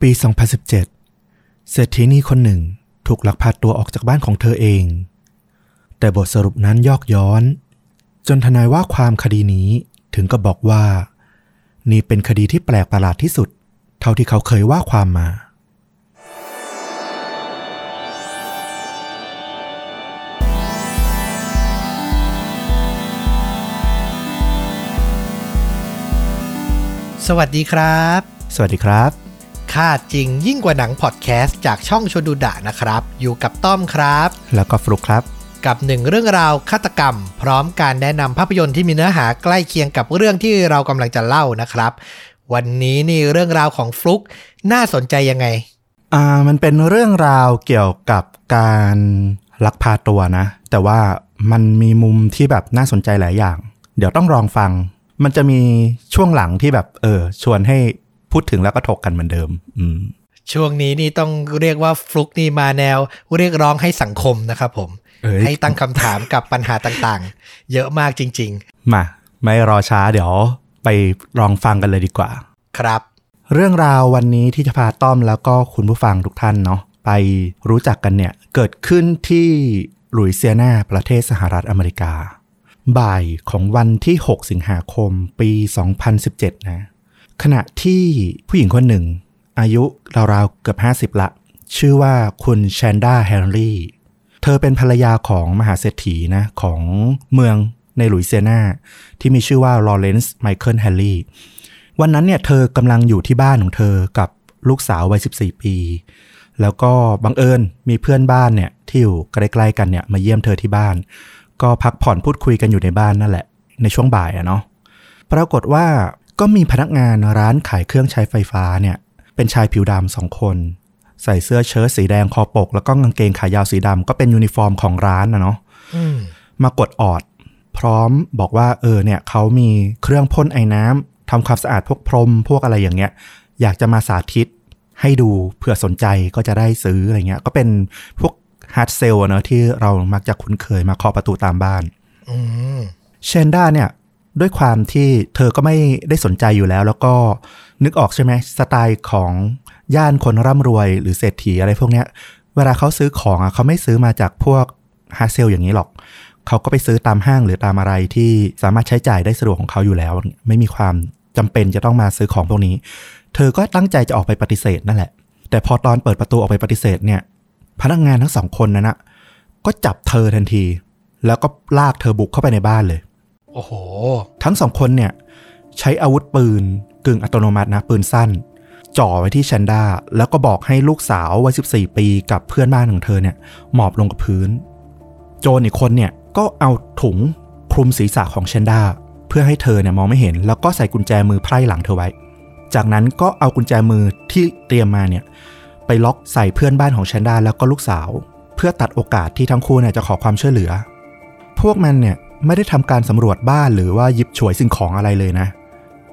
ปี 2017 เศรษฐีนีคนหนึ่งถูกลักพาตัวออกจากบ้านของเธอเอง แต่บทสรุปนั้นยอกย้อน จนทนายว่าความคดีนี้ถึงกับบอกว่า นี่เป็นคดีที่แปลกประหลาดที่สุด เท่าที่เขาเคยว่าความมาสวัสดีครับ สวัสดีครับ ค่าจริงยิ่งกว่าหนังพอดแคสต์จากช่องชวนดูดะนะครับ อยู่กับต้อมครับ แล้วก็ฟลุกครับ กับหนึ่งเรื่องราวฆาตกรรม พร้อมการแนะนำภาพยนตร์ที่มีเนื้อหาใกล้เคียงกับเรื่องที่เรากำลังจะเล่านะครับ วันนี้นี่เรื่องราวของฟลุกน่าสนใจยังไงอ่ามันเป็นเรื่องราวเกี่ยวกับการลักพาตัวนะ แต่ว่ามันมีมุมที่แบบน่าสนใจหลายอย่าง เดี๋ยวต้องลองฟัง มันจะมีช่วงหลังที่แบบเออชวนให้ พูดถึงแล้วก็ถกกันเหมือนเดิม อืมช่วงนี้นี่ต้องเรียกว่าฟลุกนี่มาแนว เรียกร้องให้สังคมนะครับผมเอ้ยให้ตั้งคำถามกับปัญหาต่างๆ เยอะมากจริงมา ไม่รอช้าเดี๋ยวไปลองฟังกันเลยดีกว่าๆครับ เรื่องราววันนี้ที่จะพาต้อมแล้วก็คุณผู้ฟังทุกท่านเนาะไปรู้จักกันเนี่ย เกิดขึ้นที่หลุยเซียนาประเทศสหรัฐอเมริกา บ่ายของวันที่ 6 สิงหาคมปี 2017 นะ ขณะที่ผู้หญิงคนหนึ่ง อายุราวๆเกือบ 50 ละ ชื่อว่าคุณแชนด้าแฮร์รี่ เธอเป็นภรรยาของมหาเศรษฐีนะของเมืองในหลุยเซียนาที่มีชื่อว่าลอเรนซ์ไมเคิลแฮร์รี่วันนั้นเนี่ยเธอกำลังอยู่ที่บ้านของเธอกับลูกสาววัย 14 ปี แล้วก็บังเอิญมีเพื่อนบ้านเนี่ยที่อยู่ใกล้ๆกันเนี่ยมาเยี่ยมเธอที่บ้าน ก็พักผ่อนพูดคุยกันอยู่ในบ้านนั่นแหละ ในช่วงบ่ายอะเนาะปรากฏว่า ก็มีพนักงานร้านขายเครื่องใช้ไฟฟ้าเนี่ย เป็นชายผิวดำสองคน ใส่เสื้อเชิ้ตสีแดงคอปก แล้วก็กางเกงขายาวสีดำก็เป็นยูนิฟอร์มของร้านนะเนาะอืมมากดออด พร้อมบอกว่าเออเนี่ยเขามีเครื่องพ่นไอ้น้ำทำความสะอาดพวกพรมพวกอะไรอย่างเงี้ย อยากจะมาสาธิตให้ดูเผื่อสนใจก็จะได้ซื้ออะไรเงี้ย ก็เป็นพวก hard sell เนอะที่เรามักจะคุ้นเคยมาเคาะประตูตามบ้านอืมแชนด้าเนี่ย ด้วยความที่เธอก็ไม่ได้สนใจอยู่แล้ว แล้วก็นึกออกใช่ไหมสไตล์ของย่านคนร่ำรวยหรือเศรษฐีอะไรพวกเนี้ย เวลาเขาซื้อของอะเขาไม่ซื้อมาจากพวก hard sell อย่างนี้หรอกเขาก็ไปซื้อตามห้างหรือตามอะไรที่สามารถใช้จ่ายได้สะดวกของเขาอยู่แล้ว ไม่มีความจำเป็นจะต้องมาซื้อของพวกนี้ เธอก็ตั้งใจจะออกไปปฏิเสธนั่นแหละ แต่พอตอนเปิดประตูออกไปปฏิเสธเนี่ย พนักงานทั้งสองคนนั้นนะก็จับเธอทันที แล้วก็ลากเธอบุกเข้าไปในบ้านเลย โอ้โห ทั้งสองคนเนี่ย ใช้อาวุธปืนกึ่งอัตโนมัตินะปืนสั้น จ่อไว้ที่แชนด้าแล้วก็บอกให้ลูกสาววัย14 ปีกับเพื่อนบ้านของเธอเนี่ย หมอบลงกับพื้น โจรอีกคนเนี่ยก็เอาถุงคลุมศีรษะของแชนด้าเพื่อให้เธอเนี่ยมองไม่เห็น แล้วก็ใส่กุญแจมือไพร่หลังเธอไว้ จากนั้นก็เอากุญแจมือที่เตรียมมาเนี่ยไปล็อกใส่เพื่อนบ้านของแชนด้าแล้วก็ลูกสาว เพื่อตัดโอกาสที่ทั้งคู่เนี่ยจะขอความช่วยเหลือ พวกมันเนี่ย ไม่ได้ทำการสำรวจบ้านหรือว่าหยิบฉวยสิ่งของอะไรเลยนะ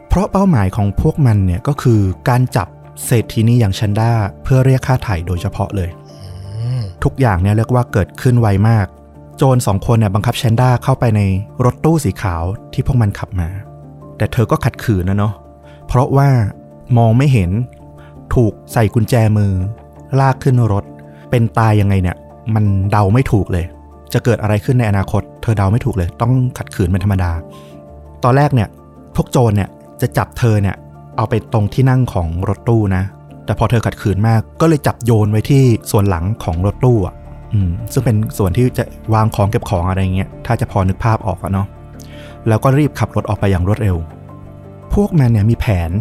เพราะเป้าหมายของพวกมันเนี่ยก็คือการจับเศรษฐีนีอย่างชันด้าเพื่อเรียกค่าไถ่โดยเฉพาะเลยอืมทุกอย่างเนี่ยเรียกว่าเกิดขึ้นไวมาก โจรสองคนเนี่ยบังคับแชนด้าเข้าไปในรถตู้สีขาวที่พวกมันขับมา แต่เธอก็ขัดขืนนะเนาะเพราะว่ามองไม่เห็นถูกใส่กุญแจมือ ลากขึ้นรถ เป็นตายยังไงเนี่ย มันเดาไม่ถูกเลย จะเกิดอะไรขึ้นในอนาคต เธอเดาไม่ถูกเลย ต้องขัดขืนเป็นธรรมดา ตอนแรกเนี่ยพวกโจรเนี่ยจะจับเธอเนี่ยเอาไปตรงที่นั่งของรถตู้นะ แต่พอเธอขัดขืนมาก ก็เลยจับโยนไว้ที่ส่วนหลังของรถตู้อะซึ่งเป็นส่วนที่จะวางของเก็บของอะไรเงี้ย ถ้าจะพอนึกภาพออกอะเนาะ แล้วก็รีบขับรถออกไปอย่างรวดเร็ว พวกมันเนี่ยมีแผน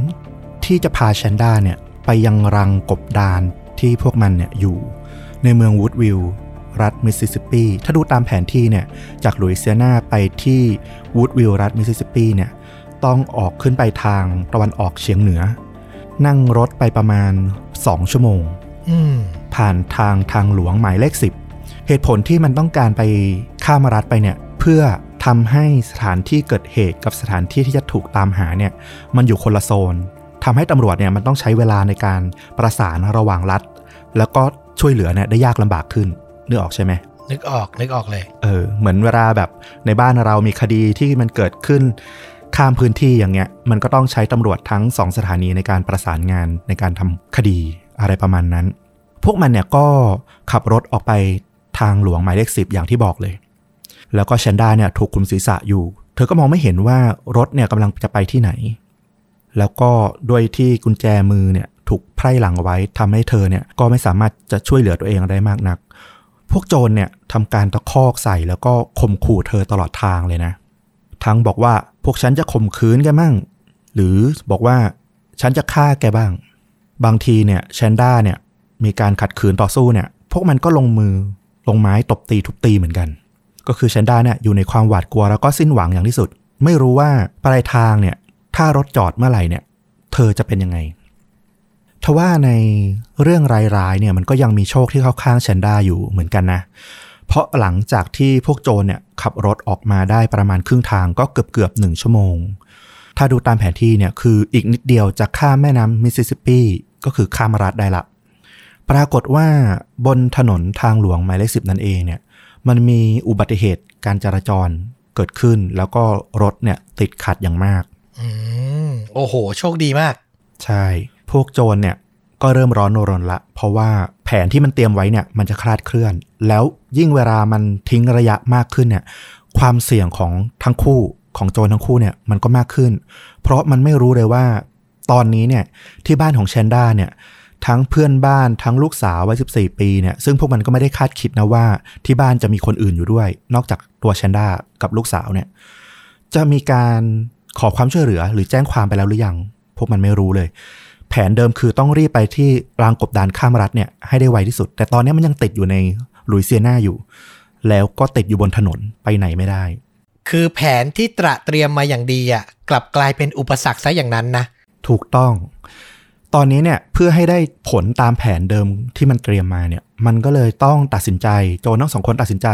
ที่จะพาแชนด้าเนี่ยไปยังรังกบดานที่พวกมันเนี่ยอยู่ในเมืองวูดวิล รัฐมิสซิสซิปปีถ้าดูตามแผนที่เนี่ยจากหลุยเซียนาไปที่วูดวิลล์รัฐมิสซิสซิปปีเนี่ยต้องออกขึ้นไปทางตะวันออกเฉียงเหนือ นั่งรถไปประมาณ 2 ชั่วโมงอืมผ่านทางทางหลวงหมายเลข 10 เหตุผลที่มันต้องการไปข้ามรัฐไปเนี่ยเพื่อทำให้สถานที่เกิดเหตุกับสถานที่ที่จะถูกตามหาเนี่ยมันอยู่คนละโซนทำให้ตำรวจเนี่ยมันต้องใช้เวลาในการประสานระหว่างรัฐ แล้วก็ช่วยเหลือเนี่ยได้ยากลำบากขึ้น นึกออกใช่ไหมนึกออกนึกออกเลย เออ เหมือนเวลาแบบในบ้านเรามีคดีที่มันเกิดขึ้นข้ามพื้นที่อย่างเงี้ย มันก็ต้องใช้ตำรวจทั้งสองสถานีในการประสานงานในการทำคดีอะไรประมาณนั้น พวกมันเนี่ยก็ขับรถออกไปทางหลวงหมายเลขสิบอย่างที่บอกเลย แล้วก็แชนด้าเนี่ยถูกคลุมศีรษะอยู่ เธอก็มองไม่เห็นว่ารถเนี่ยกำลังจะไปที่ไหน แล้วก็ด้วยที่กุญแจมือเนี่ยถูกไพร่หลังเอาไว้ทำให้เธอเนี่ยก็ไม่สามารถจะช่วยเหลือตัวเองได้มากนัก พวกโจรเนี่ยทำการตะคอกใส่แล้วก็ข่มขู่เธอตลอดทางเลยนะ ทั้งบอกว่าพวกฉันจะข่มขืนแกมั่ง หรือบอกว่าฉันจะฆ่าแกบ้าง บางทีเนี่ยแชนด้าเนี่ยมีการขัดขืนต่อสู้เนี่ย พวกมันก็ลงมือลงไม้ตบตีทุบตีเหมือนกัน ก็คือแชนด้าเนี่ยอยู่ในความหวาดกลัวแล้วก็สิ้นหวังอย่างที่สุด ไม่รู้ว่าปลายทางเนี่ยถ้ารถจอดเมื่อไหร่เนี่ย เธอจะเป็นยังไง ทว่าในเรื่องร้ายๆเนี่ยมันก็ยังมีโชคที่เข้าข้างแชนด้าอยู่เหมือนกันนะ เพราะหลังจากที่พวกโจรเนี่ยขับรถออกมาได้ประมาณครึ่งทางก็เกือบเกือบหนึ่งชั่วโมง ถ้าดูตามแผนที่เนี่ยคืออีกนิดเดียวจะข้ามแม่น้ำมิสซิสซิปปีก็คือข้ามรัฐได้ละ ปรากฏว่าบนถนนทางหลวงหมายเลขสิบนั่นเองเนี่ยมันมีอุบัติเหตุการจราจรเกิดขึ้น แล้วก็รถเนี่ยติดขัดอย่างมาก อืมโอ้โห โชคดีมาก ใช่พ วกโจรเนี่ยก็เริ่มร้อนรนละ เพราะว่าแผนที่มันเตรียมไว้เนี่ยมันจะคลาดเคลื่อน แล้วยิ่งเวลามันทิ้งระยะมากขึ้นเนี่ยความเสี่ยงของทั้งคู่ของโจรทั้งคู่เนี่ยมันก็มากขึ้น เพราะมันไม่รู้เลยว่าตอนนี้เนี่ยที่บ้านของแชนด้าเนี่ยทั้งเพื่อนบ้านทั้งลูกสาววัย14 ปีเนี่ยซึ่งพวกมันก็ไม่ได้คาดคิดนะว่าที่บ้านจะมีคนอื่นอยู่ด้วย นอกจากตัวแชนด้ากับลูกสาวเนี่ยจะมีการขอความช่วยเหลือหรือแจ้งความไปแล้วหรือยัง พวกมันไม่รู้เลย แผนเดิมคือต้องรีบไปที่รางกบดานข้ามรัฐเนี่ยให้ได้ไวที่สุด แต่ตอนนี้มันยังติดอยู่ในลุยเซียนาอยู่ แล้วก็ติดอยู่บนถนนไปไหนไม่ได้ คือแผนที่ตระเตรียมมาอย่างดีอะกลับกลายเป็นอุปสรรคซะอย่างนั้นนะ ถูกต้อง ตอนนี้เนี่ยเพื่อให้ได้ผลตามแผนเดิมที่มันเตรียมมาเนี่ย มันก็เลยต้องตัดสินใจโจรทั้งสองคนตัดสินใจ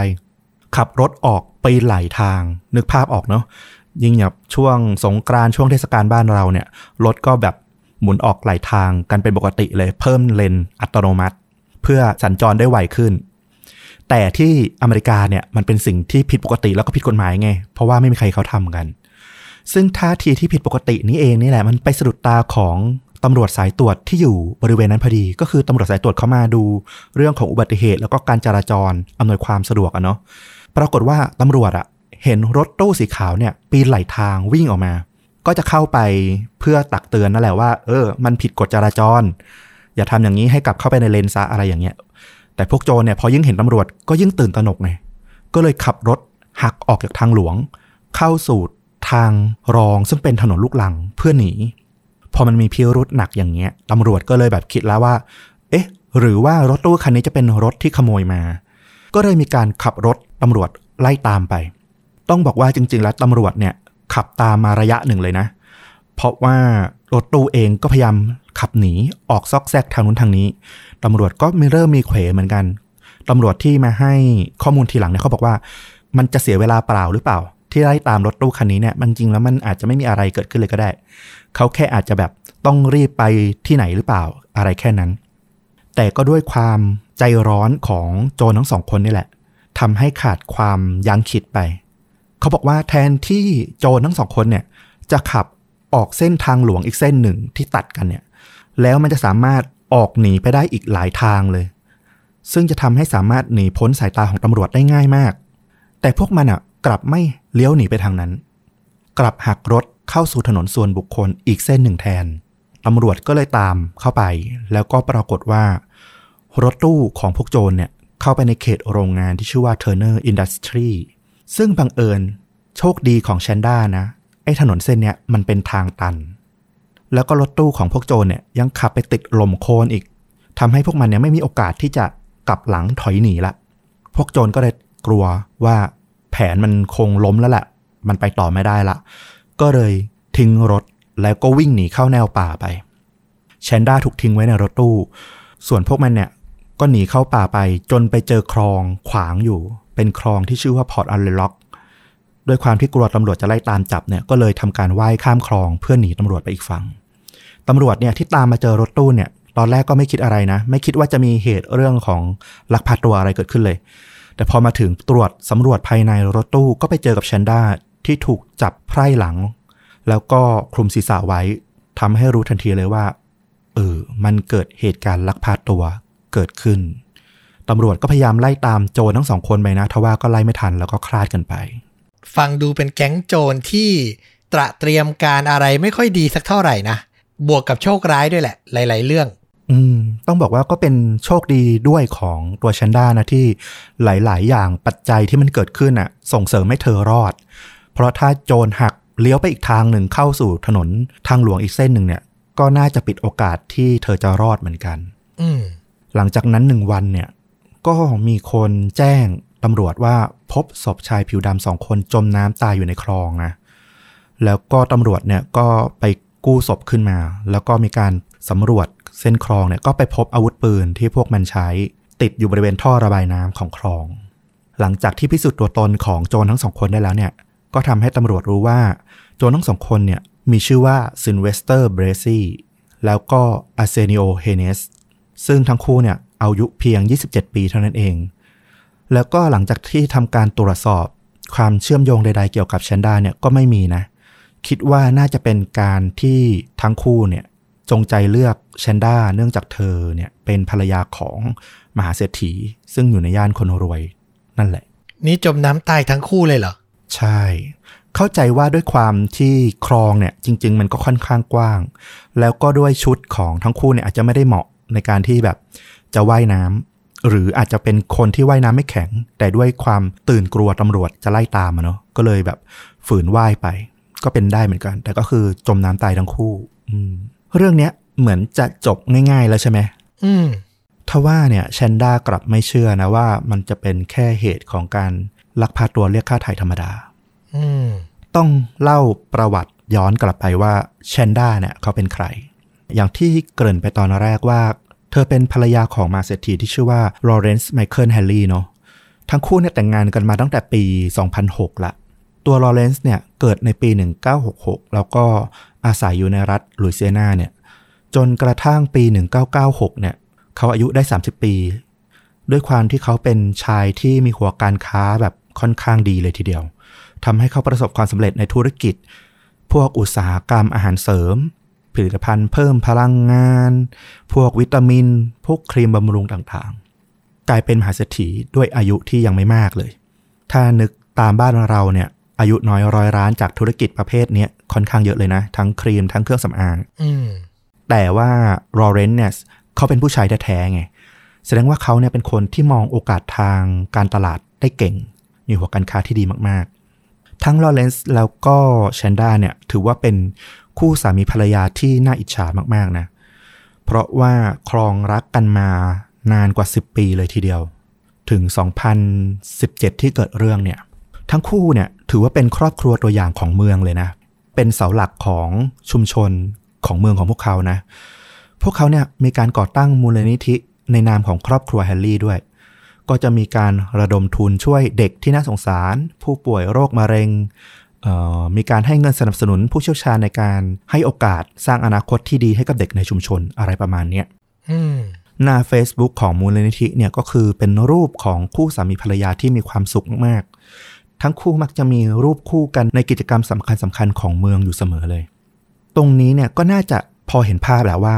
ขับรถออกไปไหลทาง นึกภาพออกเนาะยิ่งแบบช่วงสงกรานต์ช่วงเทศกาลบ้านเราเนี่ยรถก็แบบ หมุนออกหลายทางกันเป็นปกติเลยเพิ่มเลนอัตโนมัติ เพื่อสัญจรได้ไวขึ้น แต่ที่อเมริกาเนี่ยมันเป็นสิ่งที่ผิดปกติแล้วก็ผิดกฎหมายไง เพราะว่าไม่มีใครเขาทำกัน ซึ่งท่าทีที่ผิดปกตินี้เองนี่แหละมันไปสะดุดตาของตำรวจสายตรวจที่อยู่บริเวณนั้นพอดี ก็คือตำรวจสายตรวจเขามาดู เรื่องของอุบัติเหตุ แล้วก็การจราจรอำนวยความสะดวกอะเนาะปรากฏว่าตำรวจอะเห็นรถตู้สีขาวเนี่ย ปีนไหลทางวิ่งออกมา ก็จะเข้าไปเพื่อตักเตือนนั่นแหละว่า เออ มันผิดกฎจราจร อย่าทำอย่างนี้ให้กลับเข้าไปในเลนซะอะไรอย่างเงี้ย แต่พวกโจรเนี่ยพอยิ่งเห็นตำรวจก็ยิ่งตื่นตระหนกไงก็เลยขับรถหักออกจากทางหลวง เข้าสู่ทางรองซึ่งเป็นถนนลูกลังเพื่อหนี พอมันมีพิรุษหนักอย่างเงี้ยตำรวจก็เลยแบบคิดแล้วว่า เอ๊ะ หรือว่ารถตู้คันนี้จะเป็นรถที่ขโมยมา ก็เลยมีการขับรถตำรวจไล่ตามไป ต้องบอกว่าจริง ๆ แล้วตำรวจเนี่ย ขับตามมาระยะหนึ่งเลยนะ เพราะว่ารถตู้เองก็พยายามขับหนีออกซอกแซกทางนู้นทางนี้ตำรวจก็มีเริ่มมีเขวเหมือนกันตำรวจที่มาให้ข้อมูลทีหลังเนี่ยเขาบอกว่า มันจะเสียเวลาเปล่าหรือเปล่า ที่ไล่ตามรถตู้คันนี้เนี่ยมันจริงแล้วมันอาจจะไม่มีอะไรเกิดขึ้นเลยก็ได้ เขาแค่อาจจะแบบต้องรีบไปที่ไหนหรือเปล่าอะไรแค่นั้น แต่ก็ด้วยความใจร้อนของโจรทั้งสองคนนี่แหละทำให้ขาดความยั้งคิดไป เขาบอกว่าแทนที่โจรทั้งสองคนเนี่ยจะขับออกเส้นทางหลวงอีกเส้นหนึ่งที่ตัดกันเนี่ย แล้วมันจะสามารถออกหนีไปได้อีกหลายทางเลย ซึ่งจะทำให้สามารถหนีพ้นสายตาของตำรวจได้ง่ายมาก แต่พวกมันอะกลับไม่เลี้ยวหนีไปทางนั้น กลับหักรถเข้าสู่ถนนส่วนบุคคลอีกเส้นหนึ่งแทนตำรวจก็เลยตามเข้าไป แล้วก็ปรากฏว่า รถตู้ของพวกโจรเนี่ยเข้าไปในเขตโรงงานที่ชื่อว่า Turner Industry ซึ่งบังเอิญโชคดีของแชนด้านะ ไอ้ถนนเส้นเนี้ยมันเป็นทางตัน แล้วก็รถตู้ของพวกโจรเนี่ยยังขับไปติดหล่มโคลนอีกทำให้พวกมันเนี่ยไม่มีโอกาสที่จะกลับหลังถอยหนีละ พวกโจรก็เลยกลัวว่าแผนมันคงล้มแล้วแหละ มันไปต่อไม่ได้ละ ก็เลยทิ้งรถแล้วก็วิ่งหนีเข้าแนวป่าไปแชนด้าถูกทิ้งไว้ในรถตู้ ส่วนพวกมันเนี่ยก็หนีเข้าป่าไปจนไปเจอคลองขวางอยู่ เป็นคลองที่ชื่อว่าพอร์ตอัลเลนล็อกด้วยความที่กลัวตำรวจจะไล่ตามจับเนี่ยก็เลยทำการว่ายข้ามคลองเพื่อหนีตำรวจไปอีกฝั่งตำรวจเนี่ยที่ตามมาเจอรถตู้เนี่ย ตอนแรกก็ไม่คิดอะไรนะ ไม่คิดว่าจะมีเหตุเรื่องของลักพาตัวอะไรเกิดขึ้นเลย แต่พอมาถึงตรวจสำรวจภายในรถตู้ก็ไปเจอกับแชนด้าที่ถูกจับไพร่หลัง แล้วก็คลุมศีรษะไว้ทำให้รู้ทันทีเลยว่าเออมันเกิดเหตุการณ์ลักพาตัวเกิดขึ้น ตำรวจก็พยายามไล่ตามโจรทั้งสองคนไปนะทว่าก็ไล่ไม่ทันแล้วก็คลาดกันไป ฟังดูเป็นแก๊งโจรที่ตระเตรียมการอะไรไม่ค่อยดีสักเท่าไหร่นะ บวกกับโชคร้ายด้วยแหละ หลาย ๆ เรื่อง อืม ต้องบอกว่าก็เป็นโชคดีด้วยของตัวแชนด้านะที่หลาย ๆ อย่างปัจจัยที่มันเกิดขึ้นอะ ส่งเสริมให้เธอรอด เพราะถ้าโจรหักเลี้ยวไปอีกทางหนึ่งเข้าสู่ถนนทางหลวงอีกเส้นหนึ่งเนี่ย ก็น่าจะปิดโอกาสที่เธอจะรอดเหมือนกัน อืมหลังจากนั้นหนึ่งวันเนี่ย ก็มีคนแจ้งตำรวจว่าพบศพชายผิวดำสองคนจมน้ำตายอยู่ในคลองนะ แล้วก็ตำรวจเนี่ยก็ไปกู้ศพขึ้นมา แล้วก็มีการสำรวจเส้นคลองเนี่ยก็ไปพบอาวุธปืนที่พวกมันใช้ติดอยู่บริเวณท่อระบายน้ำของคลอง หลังจากที่พิสูจน์ตัวตนของโจรทั้งสองคนได้แล้วเนี่ยก็ทำให้ตำรวจรู้ว่า โจรทั้งสองคนเนี่ยมีชื่อว่าซิลเวสเตอร์เบรซี่แล้วก็อาร์เซนิโอเฮนส์ซึ่งทั้งคู่เนี่ย อายุเพียง 27 ปีเท่านั้นเอง แล้วก็หลังจากที่ทำการตรวจสอบความเชื่อมโยงใดๆเกี่ยวกับแชนด้าเนี่ยก็ไม่มีนะ คิดว่าน่าจะเป็นการที่ทั้งคู่เนี่ยจงใจเลือกแชนด้าเนื่องจากเธอเนี่ยเป็นภรรยาของมหาเศรษฐี ซึ่งอยู่ในย่านคนรวยนั่นแหละ นี่จมน้ำตายทั้งคู่เลยเหรอ ใช่ เข้าใจว่าด้วยความที่คลองเนี่ยจริง ๆ มันก็ค่อนข้างกว้าง แล้วก็ด้วยชุดของทั้งคู่เนี่ยอาจจะไม่ได้เหมาะในการที่แบบ จะว่ายน้ำหรืออาจจะเป็นคนที่ว่ายน้ำไม่แข็ง แต่ด้วยความตื่นกลัวตำรวจจะไล่ตามอะเนาะก็เลยแบบฝืนว่ายไป ก็เป็นได้เหมือนกัน แต่ก็คือจมน้ำตายทั้งคู่ อืม เรื่องเนี้ยเหมือนจะจบง่าย ๆ แล้วใช่ไหมอืมทว่าเนี่ยแชนด้ากลับไม่เชื่อนะว่ามันจะเป็นแค่เหตุของการลักพาตัวเรียกค่าไถ่ธรรมดา อืมต้องเล่าประวัติย้อนกลับไปว่าแชนด้าเนี่ยเขาเป็นใคร อย่างที่เกริ่นไปตอนแรกว่า เธอเป็นภรรยาของมหาเศรษฐีที่ชื่อว่าลอเรนซ์ไมเคิลแฮนด์ลีย์เนาะทั้งคู่เนี่ยแต่งงานกันมาตั้งแต่ปี 2006 ละ ตัวลอเรนซ์เนี่ยเกิดในปี 1966 แล้วก็อาศัยอยู่ในรัฐลุยเซียนาเนี่ยจนกระทั่งปี 1996 เนี่ยเขาอายุได้ 30 ปี ด้วยความที่เขาเป็นชายที่มีหัวการค้าแบบค่อนข้างดีเลยทีเดียวทำให้เขาประสบความสำเร็จในธุรกิจ พวกอุตสาหกรรมอาหารเสริม ผลิตภัณฑ์เพิ่มพลังงาน พวกวิตามิน พวกครีมบำรุงต่างๆ กลายเป็นมหาเศรษฐีด้วยอายุที่ยังไม่มากเลย ถ้านึกตามบ้านเราเนี่ยอายุน้อยร้อยร้านจากธุรกิจประเภทเนี้ยค่อนข้างเยอะเลยนะ ทั้งครีมทั้งเครื่องสำอางอืมแต่ว่าลอเรนซ์เนี่ยเขาเป็นผู้ชายแท้ๆไง แสดงว่าเขาเนี่ยเป็นคนที่มองโอกาสทางการตลาดได้เก่ง มีหัวการค้าที่ดีมากๆ ทั้งลอเรนซ์แล้วก็แชนด้าเนี่ยถือว่าเป็น คู่สามีภรรยาที่น่าอิจฉามากๆนะ เพราะว่าครองรักกันมานานกว่า 10 ปีเลยทีเดียว ถึง 2017 ที่เกิดเรื่องเนี่ย ทั้งคู่เนี่ยถือว่าเป็นครอบครัวตัวอย่างของเมืองเลยนะ เป็นเสาหลักของชุมชนของเมืองของพวกเขานะ พวกเขาเนี่ยมีการก่อตั้งมูลนิธิในนามของครอบครัวแฮร์รี่ด้วย ก็จะมีการระดมทุนช่วยเด็กที่น่าสงสาร ผู้ป่วยโรคมะเร็ง มีการให้เงินสนับสนุนผู้เชี่ยวชาญในการให้โอกาสสร้างอนาคตที่ดีให้กับเด็กในชุมชนอะไรประมาณเนี้ยอืมหน้า Facebook ของมูลนิธิเนี่ยก็คือเป็นรูปของคู่สามีภรรยาที่มีความสุขมากๆทั้งคู่มักจะมีรูปคู่กันในกิจกรรมสำคัญสำคัญๆของเมืองอยู่เสมอเลย ตรงนี้เนี่ยก็น่าจะพอเห็นภาพแล้วว่า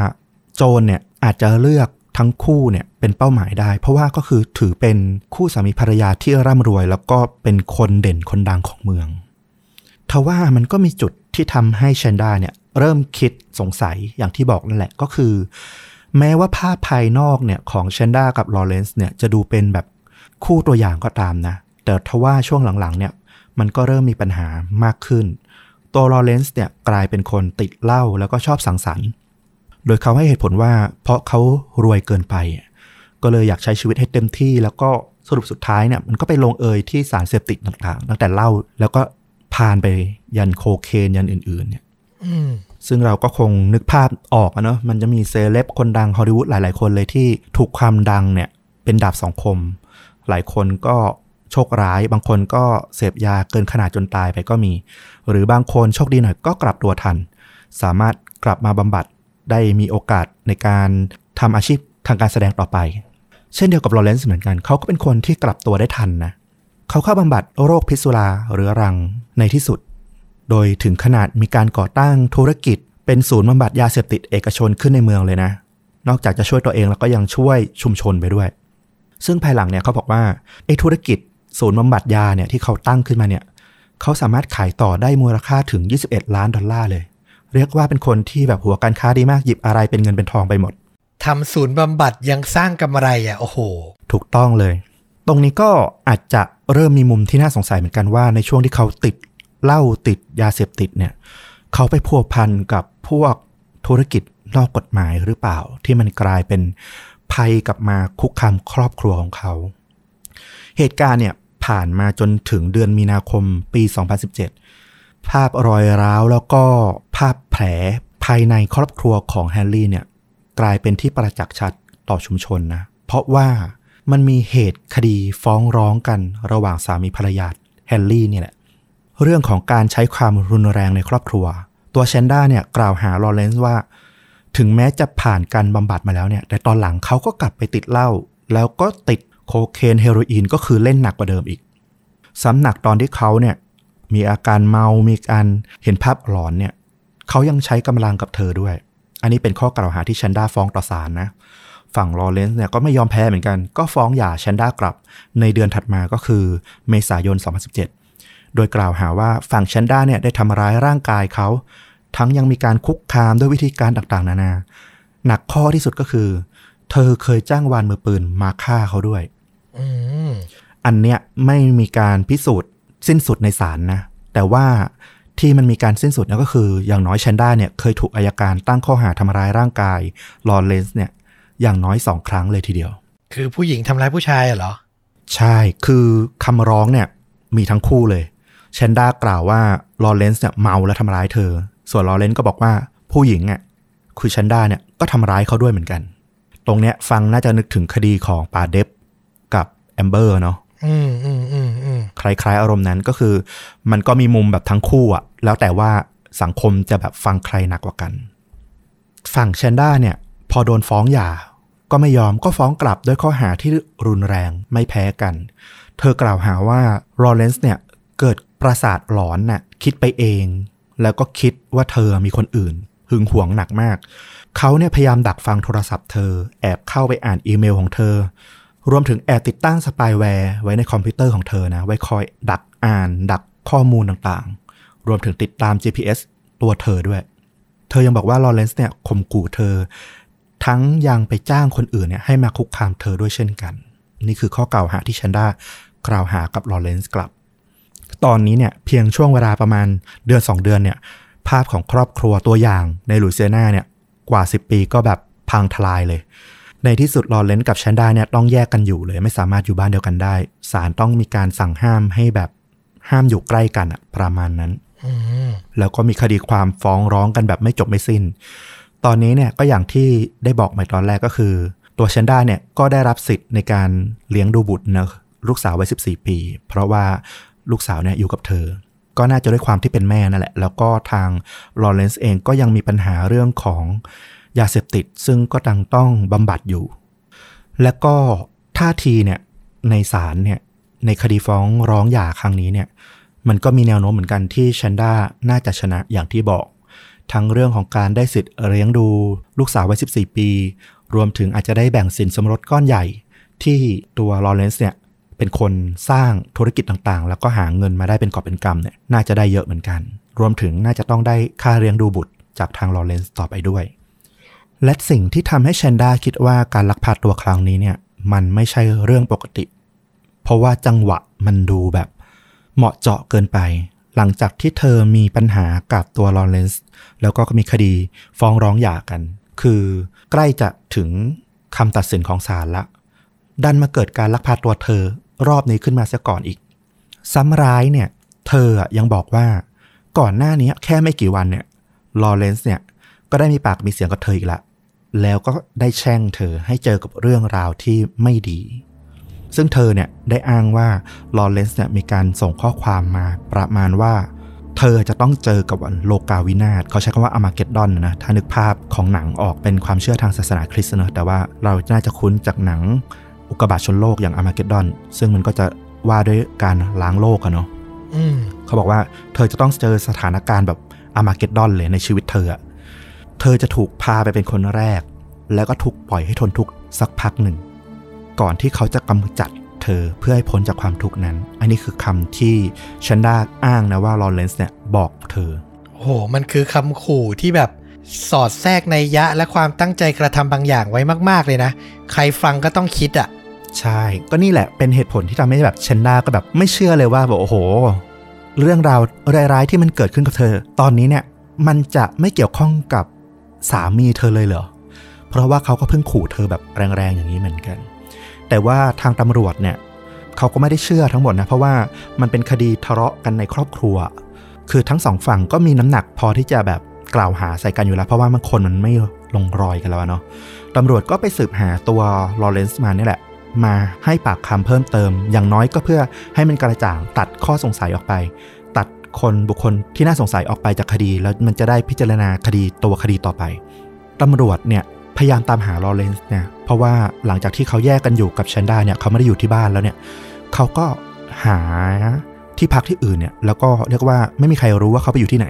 โจรเนี่ยอาจจะเลือกทั้งคู่เนี่ยเป็นเป้าหมายได้ เพราะว่าก็คือถือเป็นคู่สามีภรรยาที่ร่ำรวย แล้วก็เป็นคนเด่นคนดังของเมือง ทว่ามันก็มีจุดที่ทำให้แชนด้าเนี่ยเริ่มคิดสงสัยอย่างที่บอกนั่นแหละก็คือ แม้ว่าภาพภายนอกเนี่ยของแชนด้ากับลอเรนซ์เนี่ยจะดูเป็นแบบคู่ตัวอย่างก็ตามนะ แต่ทว่าช่วงหลังๆเนี่ยมันก็เริ่มมีปัญหามากขึ้น ตัวลอเรนซ์เนี่ยกลายเป็นคนติดเหล้าแล้วก็ชอบสังสรรค์ โดยเขาให้เหตุผลว่าเพราะเขารวยเกินไป ก็เลยอยากใช้ชีวิตให้เต็มที่ แล้วก็สรุปสุดท้ายเนี่ยมันก็ไปลงเอยที่สารเสพติดต่างๆ ตั้งแต่เหล้าแล้วก็ พานไปยันโคเคนยันอื่น ๆ เนี่ยอืมซึ่งเราก็คงนึกภาพออกอะเนาะมันจะมีเซเลบคนดังฮอลลีวูดหลาย ๆ คนเลยที่ถูกความดังเนี่ย เป็นดาบสองคม หลายคนก็โชคร้าย บางคนก็เสพยาเกินขนาดจนตายไปก็มี หรือบางคนโชคดีหน่อยก็กลับตัวทัน สามารถกลับมาบำบัดได้มีโอกาสในการทำอาชีพทางการแสดงต่อไป เช่นเดียวกับลอเรนซ์เหมือนกัน เขาก็เป็นคนที่กลับตัวได้ทันนะ เขาเข้าบำบัดโรคพิษสุราเรื้อรังในที่สุด โดยถึงขนาดมีการก่อตั้งธุรกิจ เป็นศูนย์บำบัดยาเสพติดเอกชนขึ้นในเมืองเลยนะ นอกจากจะช่วยตัวเองแล้วก็ยังช่วยชุมชนไปด้วย ซึ่งภายหลังเนี่ยเขาบอกว่าไอ้ธุรกิจศูนย์บำบัดยาเนี่ยที่เขาตั้งขึ้นมาเนี่ยเขาสามารถขายต่อได้มูลค่าถึง 21 ล้านดอลลาร์เลย เรียกว่าเป็นคนที่แบบหัวการค้าดีมากหยิบอะไรเป็นเงินเป็นทองไปหมดทำศูนย์บำบัดยังสร้างกำไรอะโอ้โห ถูกต้องเลย ตรงนี้ก็อาจจะเริ่มมีมุมที่น่าสงสัยเหมือนกันว่าในช่วงที่เขาติดเหล้าติดยาเสพติดเนี่ยเขาไปพัวพันกับพวกธุรกิจนอกกฎหมายหรือเปล่า ที่มันกลายเป็นภัยกลับมาคุกคามครอบครัวของเขา เหตุการณ์เนี่ยผ่านมาจนถึงเดือนมีนาคมปี 2017 ภาพรอยร้าวแล้วก็ภาพแผลภายในครอบครัวของแฮร์รี่เนี่ยกลายเป็นที่ประจักษ์ชัดต่อชุมชนนะ เพราะว่า มันมีเหตุคดีฟ้องร้องกันระหว่างสามีภรรยาแฮนด์ลีย์เนี่ยแหละ เรื่องของการใช้ความรุนแรงในครอบครัว ตัวแชนด้าเนี่ยกล่าวหาลอเรนซ์ว่า ถึงแม้จะผ่านการบำบัดมาแล้วเนี่ย แต่ตอนหลังเขาก็กลับไปติดเหล้าแล้วก็ติดโคเคนเฮโรอีนก็คือเล่นหนักกว่าเดิมอีกซ้ำหนักตอนที่เขาเนี่ยมีอาการเมามีการเห็นภาพหลอนเนี่ยเขายังใช้กำลังกับเธอด้วย อันนี้เป็นข้อกล่าวหาที่แชนด้าฟ้องต่อศาลนะ ฝั่งลอเรนซ์เนี่ยก็ไม่ยอมแพ้เหมือนกัน ก็ฟ้องหย่าแชนด้ากลับ ในเดือนถัดมาก็คือเมษายน 2017 โดยกล่าวหาว่าฝั่งแชนด้าเนี่ยได้ทำร้ายร่างกายเขา ทั้งยังมีการคุกคามด้วยวิธีการต่างๆ นานา หนักข้อที่สุดก็คือ เธอเคยจ้างวานมือปืนมาฆ่าเขาด้วยอืมอันเนี้ยไม่มีการพิสูจน์สิ้นสุดในศาลนะ แต่ว่าที่มันมีการสิ้นสุดเนี่ยก็คือ อย่างน้อยแชนด้าเนี่ยเคยถูกอายการตั้งข้อหาทำร้ายร่างกายลอเรนซ์เนี่ย อย่างน้อยสองครั้งเลยทีเดียว คือผู้หญิงทำร้ายผู้ชายอะเหรอ ใช่คือคำร้องเนี่ยมีทั้งคู่เลยแชนด้ากล่าวว่าลอเรนซ์เนี่ยเมาแล้วทำร้ายเธอ ส่วนลอเรนซ์ก็บอกว่าผู้หญิงอะคือแชนด้าเนี่ยก็ทำร้ายเขาด้วยเหมือนกัน ตรงเนี้ยฟังน่าจะนึกถึงคดีของป๋าเดปป์กับแอมเบอร์เนาะอืมอืมอืมอืมคล้ายๆอารมณ์นั้นก็คือ มันก็มีมุมแบบทั้งคู่อะแล้วแต่ว่าสังคมจะแบบฟังใครหนักกว่ากัน ฝั่งแชนด้าเนี่ย พอโดนฟ้องหย่า ก็ไม่ยอมก็ฟ้องกลับด้วยข้อหาที่รุนแรงไม่แพ้กัน เธอกล่าวหาว่าลอเรนซ์เนี่ยเกิดประสาทหลอนน่ะคิดไปเอง แล้วก็คิดว่าเธอมีคนอื่น หึงหวงหนักมาก เขาเนี่ยพยายามดักฟังโทรศัพท์เธอ แอบเข้าไปอ่านอีเมลของเธอ รวมถึงแอบติดตั้งสปายแวร์ไว้ในคอมพิวเตอร์ของเธอนะไว้คอยดักอ่าน ดักข้อมูลต่างๆ รวมถึงติดตาม GPS ตัวเธอด้วย เธอยังบอกว่าลอเรนซ์เนี่ยข่มขู่เธอ ทั้งยังไปจ้างคนอื่นเนี่ยให้มาคุกคามเธอด้วยเช่นกัน นี่คือข้อกล่าวหาที่แชนด้ากล่าวหากับลอเรนซ์กลับ ตอนนี้เนี่ยเพียงช่วงเวลาประมาณเดือน 2 เดือนเนี่ยภาพของครอบครัวตัวอย่างในลุยเซียนาเนี่ยกว่า 10 ปีก็แบบพังทลายเลย ในที่สุดลอเรนซ์กับแชนด้าเนี่ยต้องแยกกันอยู่เลย ไม่สามารถอยู่บ้านเดียวกันได้ศาลต้องมีการสั่งห้ามให้แบบห้ามอยู่ใกล้กันอะประมาณนั้นอืมแล้วก็มีคดีความฟ้องร้องกันแบบไม่จบไม่สิ้น ตอนนี้เนี่ยก็อย่างที่ได้บอกไปตอนแรกก็คือ ตัวเชนด้าเนี่ยก็ได้รับสิทธิ์ในการเลี้ยงดูบุตรนะลูกสาววัย14 ปี เพราะว่าลูกสาวเนี่ยอยู่กับเธอ ก็น่าจะด้วยความที่เป็นแม่นั่นแหละ แล้วก็ทางลอเรนซ์เองก็ยังมีปัญหาเรื่องของยาเสพติด ซึ่งก็ตังต้องบำบัดอยู่ และก็ท่าทีเนี่ยในศาลเนี่ยในคดีฟ้องร้องหย่าครั้งนี้เนี่ยมันก็มีแนวโน้มเหมือนกันที่ชันด้าน่าจะชนะอย่างที่บอก ทั้งเรื่องของการได้สิทธิ์เลี้ยงดูลูกสาววัย 14 ปี รวมถึงอาจจะได้แบ่งสินสมรสก้อนใหญ่ ที่ตัวลอเรนซ์เนี่ยเป็นคนสร้างธุรกิจต่างๆ แล้วก็หาเงินมาได้เป็นกอบเป็นกำเนี่ยน่าจะได้เยอะเหมือนกัน รวมถึงน่าจะต้องได้ค่าเลี้ยงดูบุตรจากทางลอเรนซ์ต่อไปด้วย และสิ่งที่ทำให้แชนด้าคิดว่าการลักพาตัวครั้งนี้เนี่ยมันไม่ใช่เรื่องปกติ เพราะว่าจังหวะมันดูแบบเหมาะเจาะเกินไป หลังจากที่เธอมีปัญหากับตัวลอเรนซ์แล้วก็มีคดีฟ้องร้องหย่ากัน คือใกล้จะถึงคำตัดสินของศาลละ ดันมาเกิดการลักพาตัวเธอรอบนี้ขึ้นมาเสียก่อนอีก ซ้ำร้ายเนี่ย เธอยังบอกว่าก่อนหน้านี้แค่ไม่กี่วันเนี่ยลอเรนซ์เนี่ยก็ได้มีปากมีเสียงกับเธออีกละ แล้วก็ได้แช่งเธอให้เจอกับเรื่องราวที่ไม่ดี ซึ่งเธอเนี่ยได้อ้างว่าลอเรนซ์เนี่ยมีการส่งข้อความมาประมาณว่า เธอจะต้องเจอกับวันโลกาวินาศเขาใช้คำว่า Armageddon นะถ้านึกภาพของหนังออกเป็นความเชื่อทางศาสนาคริสต์เนอะแต่ว่าเราน่าจะคุ้นจากหนังอุกกาบาตชนโลกอย่าง Armageddon ซึ่งมันก็จะว่าด้วยการล้างโลกอะเนาะเขาบอกว่าเธอจะต้องเจอสถานการณ์แบบอามาเกดดอนเลยในชีวิตเธอเธอจะถูกพาไปเป็นคนแรก แล้วก็ถูกปล่อยให้ทนทุกข์สักพักหนึ่ง ก่อนที่เขาจะกำจัดเธอเพื่อให้พ้นจากความทุกข์นั้น อันนี้คือคำที่ชันดาอ้างนะว่าลอเรนซ์เนี่ยบอกเธอ โอ้โห มันคือคำขู่ที่แบบสอดแทรกในยยะและความตั้งใจกระทำบางอย่างไว้มากๆเลยนะ ใครฟังก็ต้องคิดอะ ใช่ ก็นี่แหละเป็นเหตุผลที่ทำให้แบบเชนดาก็แบบไม่เชื่อเลยว่าแบบโอ้โห เรื่องราวร้ายๆที่มันเกิดขึ้นกับเธอ ตอนนี้เนี่ยมันจะไม่เกี่ยวข้องกับสามีเธอเลยเหรอ เพราะว่าเขาก็เพิ่งขู่เธอแบบแรงๆอย่างนี้เหมือนกัน แต่ว่าทางตำรวจเนี่ยเขาก็ไม่ได้เชื่อทั้งหมดนะ เพราะว่ามันเป็นคดีทะเลาะกันในครอบครัว คือทั้งสองฝั่งก็มีน้ำหนักพอที่จะแบบกล่าวหาใส่กันอยู่แล้ว เพราะว่ามันคนมันไม่ลงรอยกันแล้วเนาะตำรวจก็ไปสืบหาตัวลอเรนซ์มานี่แหละ มาให้ปากคำเพิ่มเติม อย่างน้อยก็เพื่อให้มันกระจ่างตัดข้อสงสัยออกไป ตัดคนบุคคลที่น่าสงสัยออกไปจากคดี แล้วมันจะได้พิจารณาคดีตัวคดีต่อไปตำรวจเนี่ย พยายามตามหาลอเรนซ์เนี่ยเพราะว่าหลังจากที่เขาแยกกันอยู่กับแชนด้าเนี่ยเขาไม่ได้อยู่ที่บ้านแล้วเนี่ยเขาก็หาที่พักที่อื่นเนี่ยแล้วก็เรียกว่าไม่มีใครรู้ว่าเขาไปอยู่ที่ไหน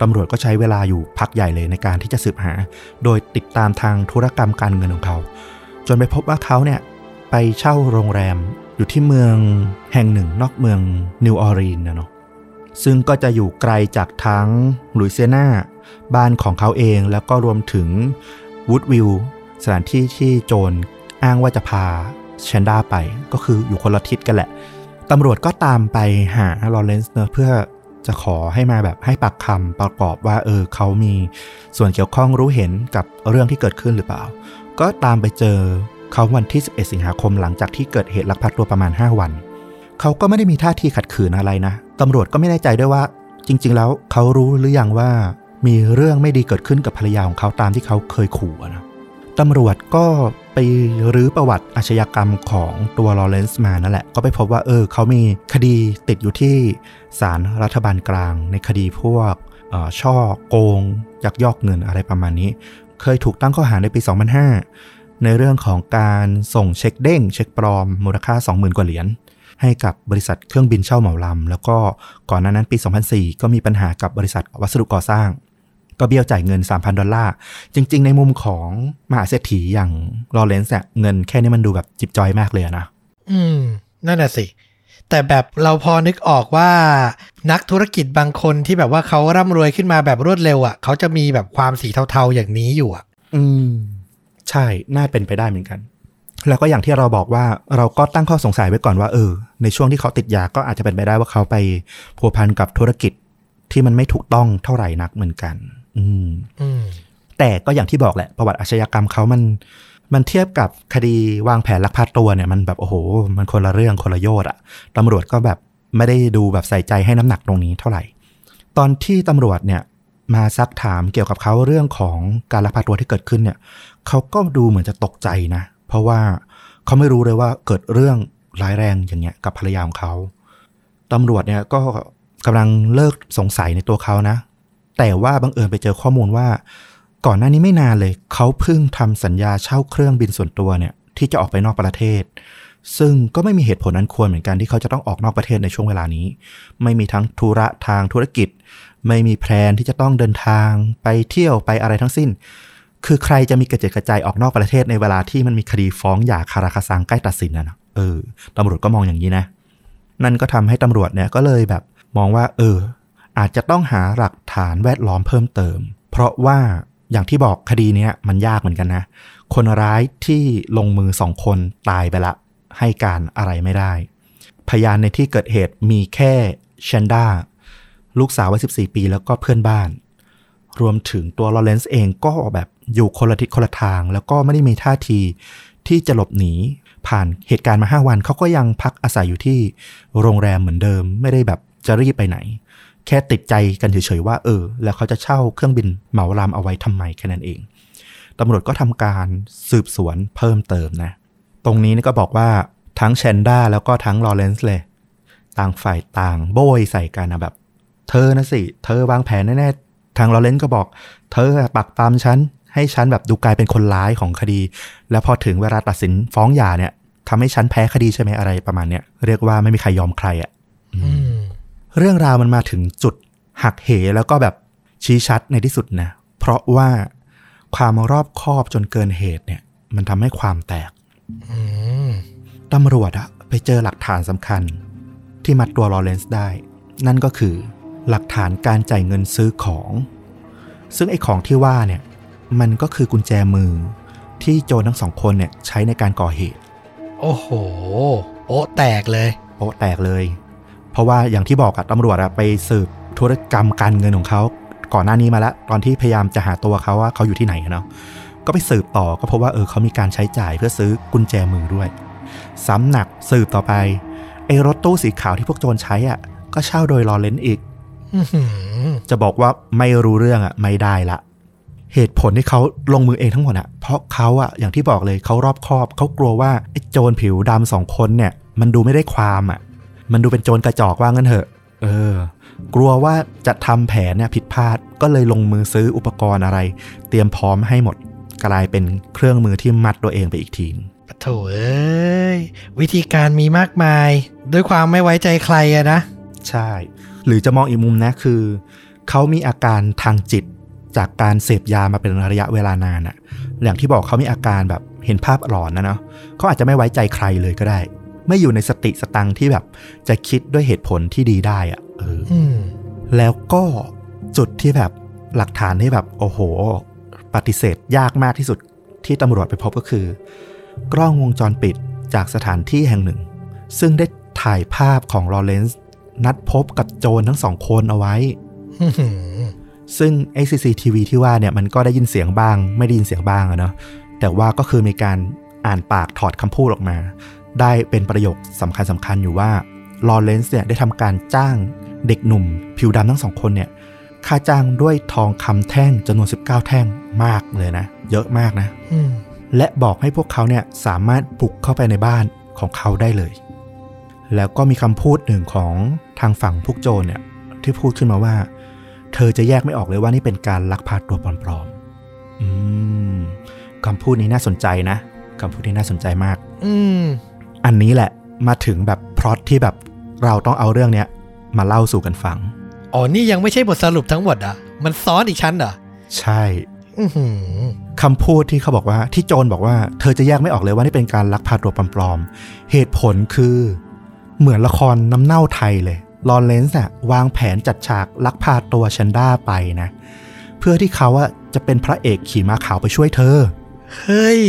ตำรวจก็ใช้เวลาอยู่พักใหญ่เลยในการที่จะสืบหา โดยติดตามทางธุรกรรมการเงินของเขา จนไปพบว่าเขาเนี่ยไปเช่าโรงแรมอยู่ที่เมืองแห่งหนึ่ง นอกเมืองนิวออรีนนะเนาะซึ่งก็จะอยู่ไกลจากทั้งลุยเซียนาบ้านของเขาเองแล้วก็รวมถึง วูดวิลสถานที่ที่โจรอ้างว่าจะพาแชนด้าไปก็คืออยู่คนละทิศกันแหละ ตำรวจก็ตามไปหาลอเรนซ์เนอะเพื่อจะขอให้มาแบบให้ปากคำประกอบว่าเออเขามีส่วนเกี่ยวข้องรู้เห็นกับเรื่องที่เกิดขึ้นหรือเปล่า ก็ตามไปเจอเขาวันที่ 11 สิงหาคมหลังจากที่เกิดเหตุลักพาตัวประมาณ 5 วัน เขาก็ไม่ได้มีท่าทีขัดขืนอะไรนะ ตำรวจก็ไม่แน่ใจด้วยว่า จริง ๆ แล้วเขารู้หรือยังว่า มีเรื่องไม่ดีเกิดขึ้นกับภรรยาของเขาตามที่เขาเคยขู่นะตำรวจก็ไปรื้อประวัติอาชญากรรมของตัวลอเรนซ์มานั่นแหละ ก็ไปพบว่าเออเขามีคดีติดอยู่ที่ศาลรัฐบาลกลาง ในคดีพวกฉ้อ ฉ้อโกงยักยอกเงินอะไรประมาณนี้ เคยถูกตั้งข้อหาในปี 2005 ในเรื่องของการส่งเช็คเด้ง เช็คปลอมมูลค่า 20,000 กว่าเหรียญให้กับบริษัทเครื่องบินเช่าเหมาลำแล้วก็ก่อนหน้านั้นปี 2004 ก็มีปัญหากับบริษัทวัสดุก่อสร้าง ก็เบี้ยวจ่ายเงิน 3,000 ดอลลาร์ จริง ๆ ในมุมของมหาเศรษฐีอย่างลอเรนซ์อะเงินแค่นี้มันดูแบบจิบจอยมากเลยอะนะ อืม นั่นน่ะสิ แต่แบบเราพอนึกออกว่า นักธุรกิจบางคนที่แบบว่าเขาร่ำรวยขึ้นมาแบบรวดเร็วอะ่ะเขาจะมีแบบความสีเทาๆอย่างนี้อยู่อะ อืม ใช่ น่าเป็นไปได้เหมือนกัน แล้วก็อย่างที่เราบอกว่าเราก็ตั้งข้อสงสัยไว้ก่อนว่าเออ ในช่วงที่เขาติดยาก็อาจจะเป็นไปได้ว่าเขาไปพัวพันกับธุรกิจที่มันไม่ถูกต้องเท่าไหร่นักเหมือนกัน อืมอืมแต่ก็อย่างที่บอกแหละ ประวัติอาชญากรรมเขามัน มันเทียบกับคดีวางแผนลักพาตัวเนี่ย มันแบบโอ้โห มันคนละเรื่องคนละโยชน์อะตำรวจก็แบบไม่ได้ดูแบบใส่ใจให้น้ำหนักตรงนี้เท่าไหร่ ตอนที่ตำรวจเนี่ยมาซักถามเกี่ยวกับเขาเรื่องของการลักพาตัวที่เกิดขึ้นเนี่ยเขาก็ดูเหมือนจะตกใจนะ เพราะว่าเขาไม่รู้เลยว่าเกิดเรื่องร้ายแรงอย่างเงี้ยกับภรรยาของเขาตำรวจเนี่ยก็กำลังเลิกสงสัยในตัวเขานะ แต่ว่าบังเอิญไปเจอข้อมูลว่า ก่อนหน้านี้ไม่นานเลย เขาเพิ่งทำสัญญาเช่าเครื่องบินส่วนตัวเนี่ยที่จะออกไปนอกประเทศ ซึ่งก็ไม่มีเหตุผลอันควรเหมือนกันที่เขาจะต้องออกนอกประเทศในช่วงเวลานี้ ไม่มีทั้งธุระทางธุรกิจ ไม่มีแพลนที่จะต้องเดินทางไปเที่ยวไปอะไรทั้งสิ้น คือใครจะมีกระเจิดกระจายออกนอกประเทศในเวลาที่มันมีคดีฟ้องหย่าคาราคาซังใกล้ตัดสินนะนะเออตำรวจก็มองอย่างนี้นะ นั่นก็ทำให้ตำรวจเนี่ยก็เลยแบบมองว่า เออ อาจจะต้องหาหลักฐานแวดล้อมเพิ่มเติม เพราะว่าอย่างที่บอกคดีนี้มันยากเหมือนกันนะ คนร้ายที่ลงมือสองคนตายไปละ ให้การอะไรไม่ได้ พยานในที่เกิดเหตุมีแค่เชนด้าลูกสาววัย14 ปีแล้วก็เพื่อนบ้าน รวมถึงตัวลอเรนซ์เองก็แบบอยู่คนละทิศคนละทาง แล้วก็ไม่ได้มีท่าทีที่จะหลบหนี ผ่านเหตุการณ์มา 5 วันเขาก็ยังพักอาศัยอยู่ที่โรงแรมเหมือนเดิม ไม่ได้แบบจะรีบไปไหน แค่ติดใจกันเฉยๆว่าเออ แล้วเขาจะเช่าเครื่องบินเหมาลำเอาไว้ทำไมแค่นั้นเองตำรวจก็ทำการสืบสวนเพิ่มเติมนะ ตรงนี้นี่ก็บอกว่าทั้งแชนด้าแล้วก็ทั้งลอเรนซ์เลย ต่างฝ่ายต่างโบยใส่กันนะแบบ เธอนะสิ เธอวางแผนแน่ๆ ทางลอเรนซ์ก็บอก เธอปักปามฉัน ให้ฉันแบบดูกลายเป็นคนร้ายของคดี แล้วพอถึงเวลาตัดสินฟ้องหย่าเนี่ยทำให้ฉันแพ้คดีใช่ไหมอะไรประมาณเนี้ยเรียกว่าไม่มีใครยอมใครอะ่ะ เรื่องราวมันมาถึงจุดหักเหแล้วก็แบบชี้ชัดในที่สุดนะเพราะว่าความรอบคอบจนเกินเหตุเนี่ย มันทำให้ความแตกอืมตำรวจอะไปเจอหลักฐานสำคัญ ที่มัดตัวลอเรนซ์ได้ นั่นก็คือหลักฐานการจ่ายเงินซื้อของ ซึ่งไอ้ของที่ว่าเนี่ย มันก็คือกุญแจมือที่โจรทั้งสองคนเนี่ยใช้ในการก่อเหตุ โอ้โหโอ้แตกเลยโป๊ะแตกเลย เพราะว่าอย่างที่บอกอะตำรวจอะไปสืบธุรกรรมการเงินของเขาก่อนหน้านี้มาแล้ว ตอนที่พยายามจะหาตัวเขาว่าเขาอยู่ที่ไหนอะเนาะก็ไปสืบต่อก็พบว่าเออเขามีการใช้จ่ายเพื่อซื้อกุญแจมือด้วยซ้ำหนักสืบต่อไปไอ้รถตู้สีขาวที่พวกโจรใช้อะ ก็เช่าโดยลอเรนซ์อีกอื้อหือจะบอกว่าไม่รู้เรื่องอะ ไม่ได้ละ เหตุผลที่เขาลงมือเองทั้งหมดอะ เพราะเขาอะอย่างที่บอกเลยเขารอบคอบเขากลัวว่าไอ้โจรผิวดำสองคนเนี่ย มันดูไม่ได้ความอะ มันดูเป็นโจรกระจอกว่างั้นเถอะ เออ กลัวว่าจะทำแผนเนี่ยผิดพลาด ก็เลยลงมือซื้ออุปกรณ์อะไร เตรียมพร้อมให้หมด กลายเป็นเครื่องมือที่มัดตัวเองไปอีกทีนึงปะโถเอ้ย วิธีการมีมากมาย ด้วยความไม่ไว้ใจใครอะนะ ใช่ หรือจะมองอีกมุมนะคือ เขามีอาการทางจิตจากการเสพยามาเป็นระยะเวลานานอะอย่างที่บอกเขามีอาการแบบเห็นภาพหลอนนะเนาะเขาอาจจะไม่ไว้ใจใครเลยก็ได้ ไม่อยู่ในสติสตังค์ที่แบบ จะคิดด้วยเหตุผลที่ดีได้อะเอออืมแล้วก็จุดที่แบบหลักฐานที่แบบ โอ้โห ปฏิเสธยากมากที่สุดที่ตำรวจไปพบก็คือ กล้องวงจรปิดจากสถานที่แห่งหนึ่ง ซึ่งได้ถ่ายภาพของลอเรนซ์นัดพบกับโจรทั้งสองคนเอาไว้อื้อหือซึ่ง ACCTV ที่ว่าเนี่ยมันก็ได้ยินเสียงบ้าง ไม่ได้ยินเสียงบ้างอะเนาะแต่ว่าก็คือมีการอ่านปากถอดคำพูดออกมา ได้เป็นประโยคสำคัญสำคัญอยู่ว่าลอเรนซ์เนี่ยได้ทำการจ้างเด็กหนุ่ม ผิวดำทั้งสองคนเนี่ยค่าจ้างด้วยทองคำแท่งจำนวน 19 แท่งมากเลยนะ เยอะมากนะและบอกให้พวกเขาเนี่ยสามารถบุกเข้าไปในบ้านของเขาได้เลย แล้วก็มีคำพูดหนึ่งของทางฝั่งพวกโจรเนี่ยที่พูดขึ้นมาว่า เธอจะแยกไม่ออกเลยว่านี่เป็นการลักพาตัวปลอมๆอืมคำพูดนี้น่าสนใจนะคำพูดนี้น่าสนใจมาก อืม อันนี้แหละมาถึงแบบพล็อตที่แบบเราต้องเอาเรื่องเนี้ยมาเล่าสู่กันฟัง อ๋อ นี่ยังไม่ใช่บทสรุปทั้งหมดอะ มันซ้อนอีกชั้นเหรอใช่อือหือคำพูดที่เขาบอกว่าที่โจรบอกว่าเธอจะแยกไม่ออกเลยว่านี่เป็นการลักพาตัวปลอมๆ เหตุผลคือ เหมือนละครน้ำเน่าไทยเลยลอเรนซ์อะวางแผนจัดฉากลักพาตัวชันด้าไปนะ เพื่อที่เขาอะจะเป็นพระเอกขี่ม้าขาวไปช่วยเธอ เฮ้ย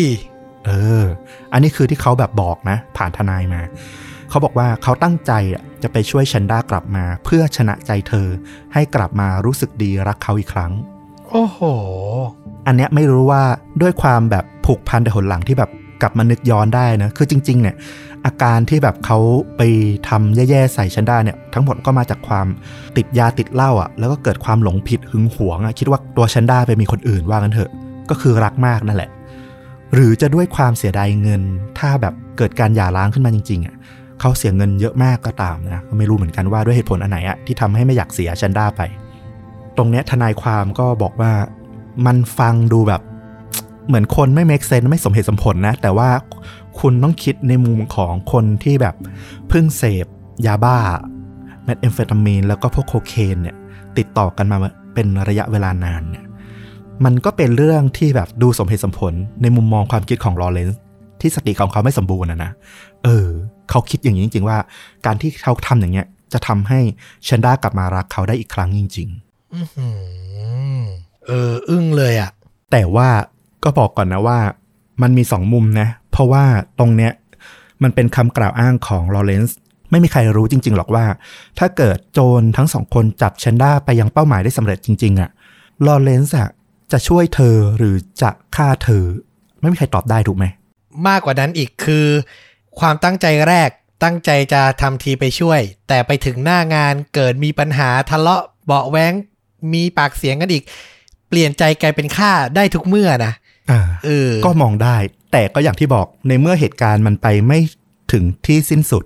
เออ อันนี้คือที่เขาแบบบอกนะ ผ่านทนายมา เขาบอกว่าเขาตั้งใจอะจะไปช่วยชันด้ากลับมา เพื่อชนะใจเธอ ให้กลับมารู้สึกดีรักเขาอีกครั้ง โอ้โห อันเนี้ยไม่รู้ว่าด้วยความแบบผูกพันแต่หนหลังที่แบบกลับมานึกย้อนได้นะ คือจริง ๆ เนี่ย อาการที่แบบเขาไปทำแย่ๆใส่ชันด้าเนี่ย ทั้งหมดก็มาจากความติดยาติดเหล้าอะ แล้วก็เกิดความหลงผิดหึงหวงอะ คิดว่าตัวชันด้าไปมีคนอื่นว่ากันเถอะ ก็คือรักมากนั่นแหละ หรือจะด้วยความเสียดายเงิน ถ้าแบบเกิดการหย่าร้างขึ้นมาจริงๆอะเขาเสียเงินเยอะมากก็ตามนะก็ไม่รู้เหมือนกันว่าด้วยเหตุผลอันไหนอะที่ทำให้ไม่อยากเสียชันด้าไป ตรงเนี้ยทนายความก็บอกว่ามันฟังดูแบบเหมือนคนไม่ make sense ไม่สมเหตุสมผลนะ แต่ว่าคุณต้องคิดในมุมของคนที่แบบเพิ่งเสพยาบ้าเมทแอมเฟตามีนแล้วก็พวกโคเคนเนี่ยติดต่อกันมาเป็นระยะเวลานานเนี่ย มันก็เป็นเรื่องที่แบบดูสมเหตุสมผลในมุมมองความคิดของลอเรนซ์ที่สติของเขาไม่สมบูรณ์นะนะ เออ เขาคิดอย่างนี้จริง ๆ ว่า การที่เขาทำอย่างเงี้ย จะทำให้ชันด้ากลับมารักเขาได้อีกครั้งจริงๆอื้อหือเออ อึ้งเลยอะแต่ว่าก็บอกก่อนนะว่า มันมีสองมุมนะ เพราะว่าตรงเนี้ยมันเป็นคำกล่าวอ้างของลอเรนซ์ไม่มีใครรู้จริง ๆ หรอกว่า ถ้าเกิดโจรทั้งสองคนจับเชนด้าไปยังเป้าหมายได้สำเร็จจริง ๆอะลอเรนซ์อะ จะช่วยเธอหรือจะฆ่าเธอ ไม่มีใครตอบได้ถูกไหม มากกว่านั้นอีกคือ ความตั้งใจแรกตั้งใจจะทำทีไปช่วย แต่ไปถึงหน้างานเกิดมีปัญหาทะเลาะเบาะแว้ง มีปากเสียงกันอีก เปลี่ยนใจกลายเป็นฆ่าได้ทุกเมื่อนะอ่าเออก็มองได้ แต่ก็อย่างที่บอกในเมื่อเหตุการณ์มันไปไม่ถึงที่สิ้นสุด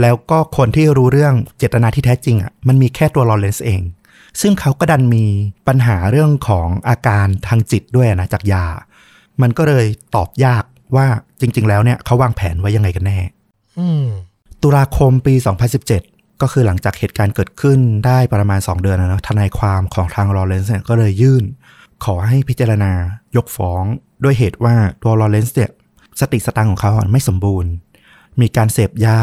แล้วก็คนที่รู้เรื่องเจตนาที่แท้จริงอะมันมีแค่ตัวลอเรนซ์เอง ซึ่งเขาก็ดันมีปัญหาเรื่องของอาการทางจิตด้วยนะจากยา มันก็เลยตอบยากว่าจริง ๆ แล้วเนี่ยเขาวางแผนไว้ยังไงกันแน่อืมตุลาคมปี 2017 ก็คือหลังจากเหตุการณ์เกิดขึ้นได้ประมาณ 2 เดือนนะเนอะทนายความของทางลอเรนซ์เนี่ยก็เลยยื่น ขอให้พิจารณายกฟ้องด้วยเหตุว่าตัวลอเรนซ์เนี่ยสติสตังค์ของเขาอะไม่สมบูรณ์ มีการเสพยา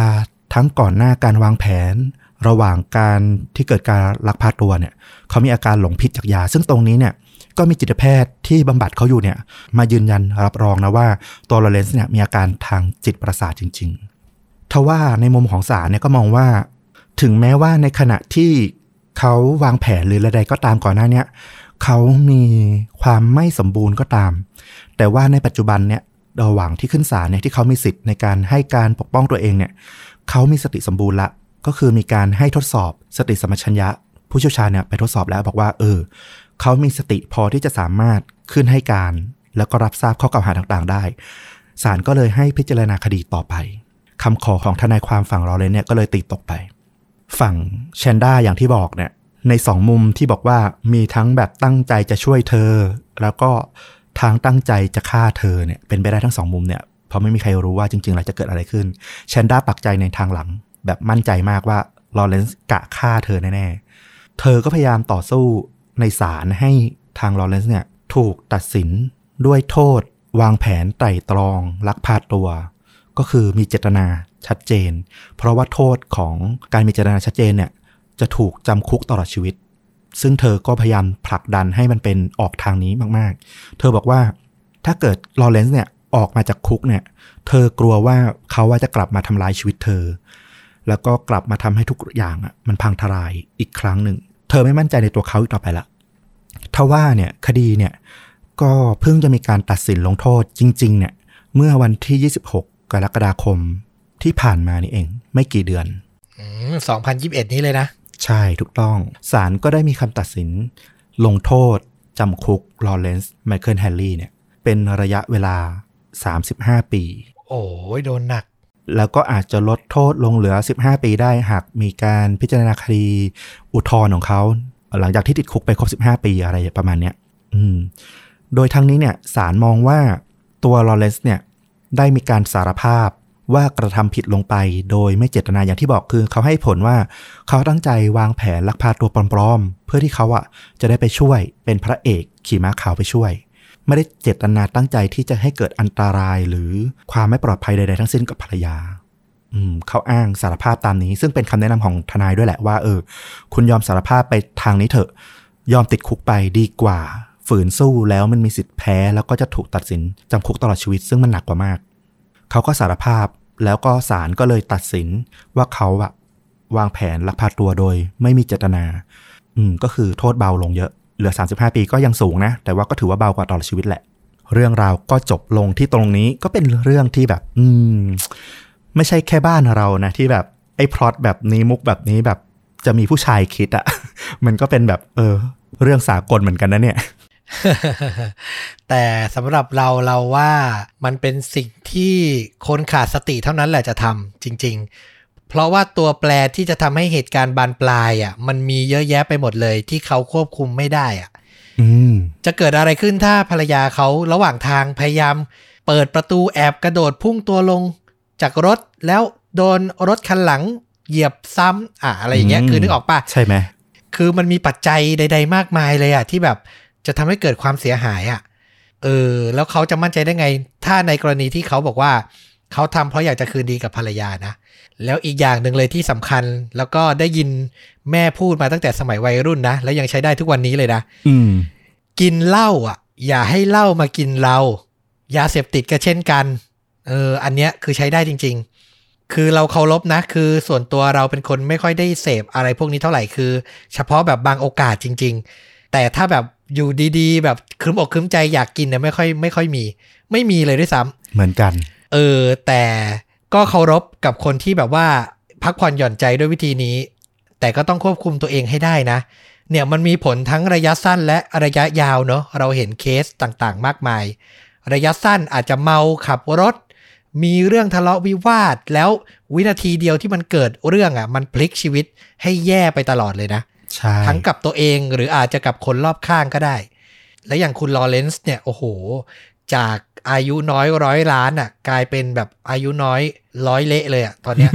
ทั้งก่อนหน้าการวางแผน ระหว่างการที่เกิดการลักพาตัวเนี่ยเขามีอาการหลงผิดจากยา ซึ่งตรงนี้เนี่ยก็มีจิตแพทย์ที่บำบัดเขาอยู่เนี่ยมายืนยันรับรองนะว่าตัวลอเรนซ์เนี่ยมีอาการทางจิตประสาทจริงๆทว่าในมุมของศาลเนี่ยก็มองว่า ถึงแม้ว่าในขณะที่เขาวางแผนหรืออะไรก็ตามก่อนหน้าเนี้ยเขามีความไม่สมบูรณ์ก็ตาม แต่ว่าในปัจจุบันเนี่ยระหว่างที่ขึ้นศาลเนี่ยที่เขามีสิทธิ์ในการให้การปกป้องตัวเองเนี่ยเขามีสติสมบูรณ์ละ ก็คือมีการให้ทดสอบสติสมปชัญญะ ผู้เชี่ยวชาญเนี่ยไปทดสอบแล้วบอกว่า เออ เขามีสติพอที่จะสามารถขึ้นให้การ แล้วก็รับทราบข้อกล่าวหาต่างๆ ได้ศาลก็เลยให้พิจารณาคดีต่อไปคำขอของทนายความฝั่งเราเลยเนี่ยก็เลยตีตกไป ฝั่งแชนด้าอย่างที่บอกเนี่ยในสองมุมที่บอกว่ามีทั้งแบบตั้งใจจะช่วยเธอ แล้วก็ทางตั้งใจจะฆ่าเธอเนี่ยเป็นไปได้ทั้งสองมุมเนี่ยเพราะไม่มีใครรู้ว่าจริงๆแล้วจะเกิดอะไรขึ้นแชนด้าปักใจในทางหลัง แบบมั่นใจมากว่าลอเรนซ์กะฆ่าเธอแน่ๆ เธอก็พยายามต่อสู้ในศาลให้ทางลอเรนซ์เนี่ยถูกตัดสินด้วยโทษ วางแผนไตร่ตรอง ลักพาตัว ก็คือมีเจตนาชัดเจน เพราะว่าโทษของการมีเจตนาชัดเจนเนี่ยจะถูกจำคุกตลอดชีวิต ซึ่งเธอก็พยายามผลักดันให้มันเป็นออกทางนี้มากๆ เธอบอกว่าถ้าเกิดลอเรนซ์เนี่ยออกมาจากคุกเนี่ย เธอกลัวว่าเขาว่าจะกลับมาทำลายชีวิตเธอ แล้วก็กลับมาทำให้ทุกอย่างอะมันพังทลายอีกครั้งหนึ่ง เธอไม่มั่นใจในตัวเขาอีกต่อไปละ แต่ว่าเนี่ยคดีเนี่ยก็เพิ่งจะมีการตัดสินลงโทษจริง ๆ เนี่ยเมื่อวันที่ 26 กรกฎาคมที่ผ่านมานี่เอง ไม่กี่เดือนอืม2021นี้เลยนะ ใช่ถูกต้อง ศาลก็ได้มีคำตัดสิน ลงโทษจำคุกลอเรนซ์ไมเคิลแฮร์รี่เนี่ย เป็นระยะเวลา 35 ปี โอ้ยโดนหนัก แล้วก็อาจจะลดโทษลงเหลือ 15 ปีได้หากมีการพิจารณาคดีอุทธรณ์ของเขา หลังจากที่ติดคุกไปครบ 15 ปีอะไรประมาณเนี้ยอืมโดยทั้งนี้เนี่ยศาลมองว่าตัวลอเรนซ์เนี่ยได้มีการสารภาพว่ากระทำผิดลงไป โดยไม่เจตนาอย่างที่บอกคือเขาให้ผลว่าเขาตั้งใจวางแผนลักพาตัวปลอมๆ เพื่อที่เขาอะจะได้ไปช่วยเป็นพระเอกขี่ม้าขาวไปช่วย ไม่ได้เจตนาตั้งใจที่จะให้เกิดอันตรายหรือความไม่ปลอดภัยใด ๆ ทั้งสิ้นกับภรรยาเขาอ้างสารภาพตามนี้ ซึ่งเป็นคำแนะนำของทนายด้วยแหละว่า เออ คุณยอมสารภาพไปทางนี้เถอะ ยอมติดคุกไปดีกว่า ฝืนสู้แล้วมันมีสิทธิ์แพ้ แล้วก็จะถูกตัดสินจำคุกตลอดชีวิต ซึ่งมันหนักกว่ามาก เขาก็สารภาพแล้วก็ศาลก็เลยตัดสินว่าเขาอะวางแผนลักพาตัวโดย ไม่มีเจตนา อืมก็คือโทษเบาลงเยอะ เหลือ 35 ปีก็ยังสูงนะ แต่ว่าก็ถือว่าเบากว่าตลอดชีวิตแหละ เรื่องราวก็จบลงที่ตรงนี้ก็เป็นเรื่องที่แบบ อืม ไม่ใช่แค่บ้านเรานะ ที่แบบไอ้พล็อตแบบนี้มุกแบบนี้แบบจะมีผู้ชายคิดอะมันก็เป็นแบบ เออ เรื่องสากลเหมือนกันนะเนี่ย แต่สำหรับเราเราว่ามันเป็นสิ่งที่คนขาดสติเท่านั้นแหละจะทำจริง ๆ เพราะว่าตัวแปรที่จะทำให้เหตุการณ์บานปลายอะ มันมีเยอะแยะไปหมดเลยที่เขาควบคุมไม่ได้อะอืมจะเกิดอะไรขึ้นถ้าภรรยาเขาระหว่างทางพยายาม เปิดประตูแอบกระโดดพุ่งตัวลงจากรถแล้วโดนรถคันหลังเหยียบซ้ำอะอะไรอย่างเงี้ยอืมคือนึกออกปะใช่ไหมคือมันมีปัจจัยใด ๆ มากมายเลยอะที่แบบจะทำให้เกิดความเสียหายอะเออแล้วเขาจะมั่นใจได้ไง ถ้าในกรณีที่เขาบอกว่า เขาทำเพราะอยากจะคืนดีกับภรรยานะ แล้วอีกอย่างหนึ่งเลยที่สำคัญ แล้วก็ได้ยินแม่พูดมาตั้งแต่สมัยวัยรุ่นนะ แล้วยังใช้ได้ทุกวันนี้เลยนะ อืม กินเหล้าอะ อย่าให้เหล้ามากินเรา ยาเสพติดก็เช่นกัน เออ อันเนี้ยคือใช้ได้จริง ๆ คือเราเคารพนะ คือส่วนตัวเราเป็นคนไม่ค่อยได้เสพอะไรพวกนี้เท่าไหร่ คือ เฉพาะแบบบางโอกาสจริง ๆ แต่ถ้าแบบอยู่ดีๆ แบบครึ้มอกครึ้มใจอยากกินเนี่ยไม่ค่อยไม่ค่อยมี ไม่มีเลยด้วยซ้ำเหมือนกัน เออ แต่ก็เคารพกับคนที่แบบว่าพักผ่อนหย่อนใจด้วยวิธีนี้ แต่ก็ต้องควบคุมตัวเองให้ได้นะ เนี่ยมันมีผลทั้งระยะสั้นและระยะยาวเนอะเราเห็นเคสต่างๆ มากมาย ระยะสั้นอาจจะเมาขับรถ มีเรื่องทะเลาะวิวาท แล้ววินาทีเดียวที่มันเกิดเรื่องอะ มันพลิกชีวิตให้แย่ไปตลอดเลยนะใช่ทั้งกับตัวเองหรืออาจจะกับคนรอบข้างก็ได้ และอย่างคุณลอเรนซ์เนี่ยโอ้โห จากอายุน้อยร้อยล้านอะ กลายเป็นแบบอายุน้อยร้อยเละเลยอะตอนเนี้ย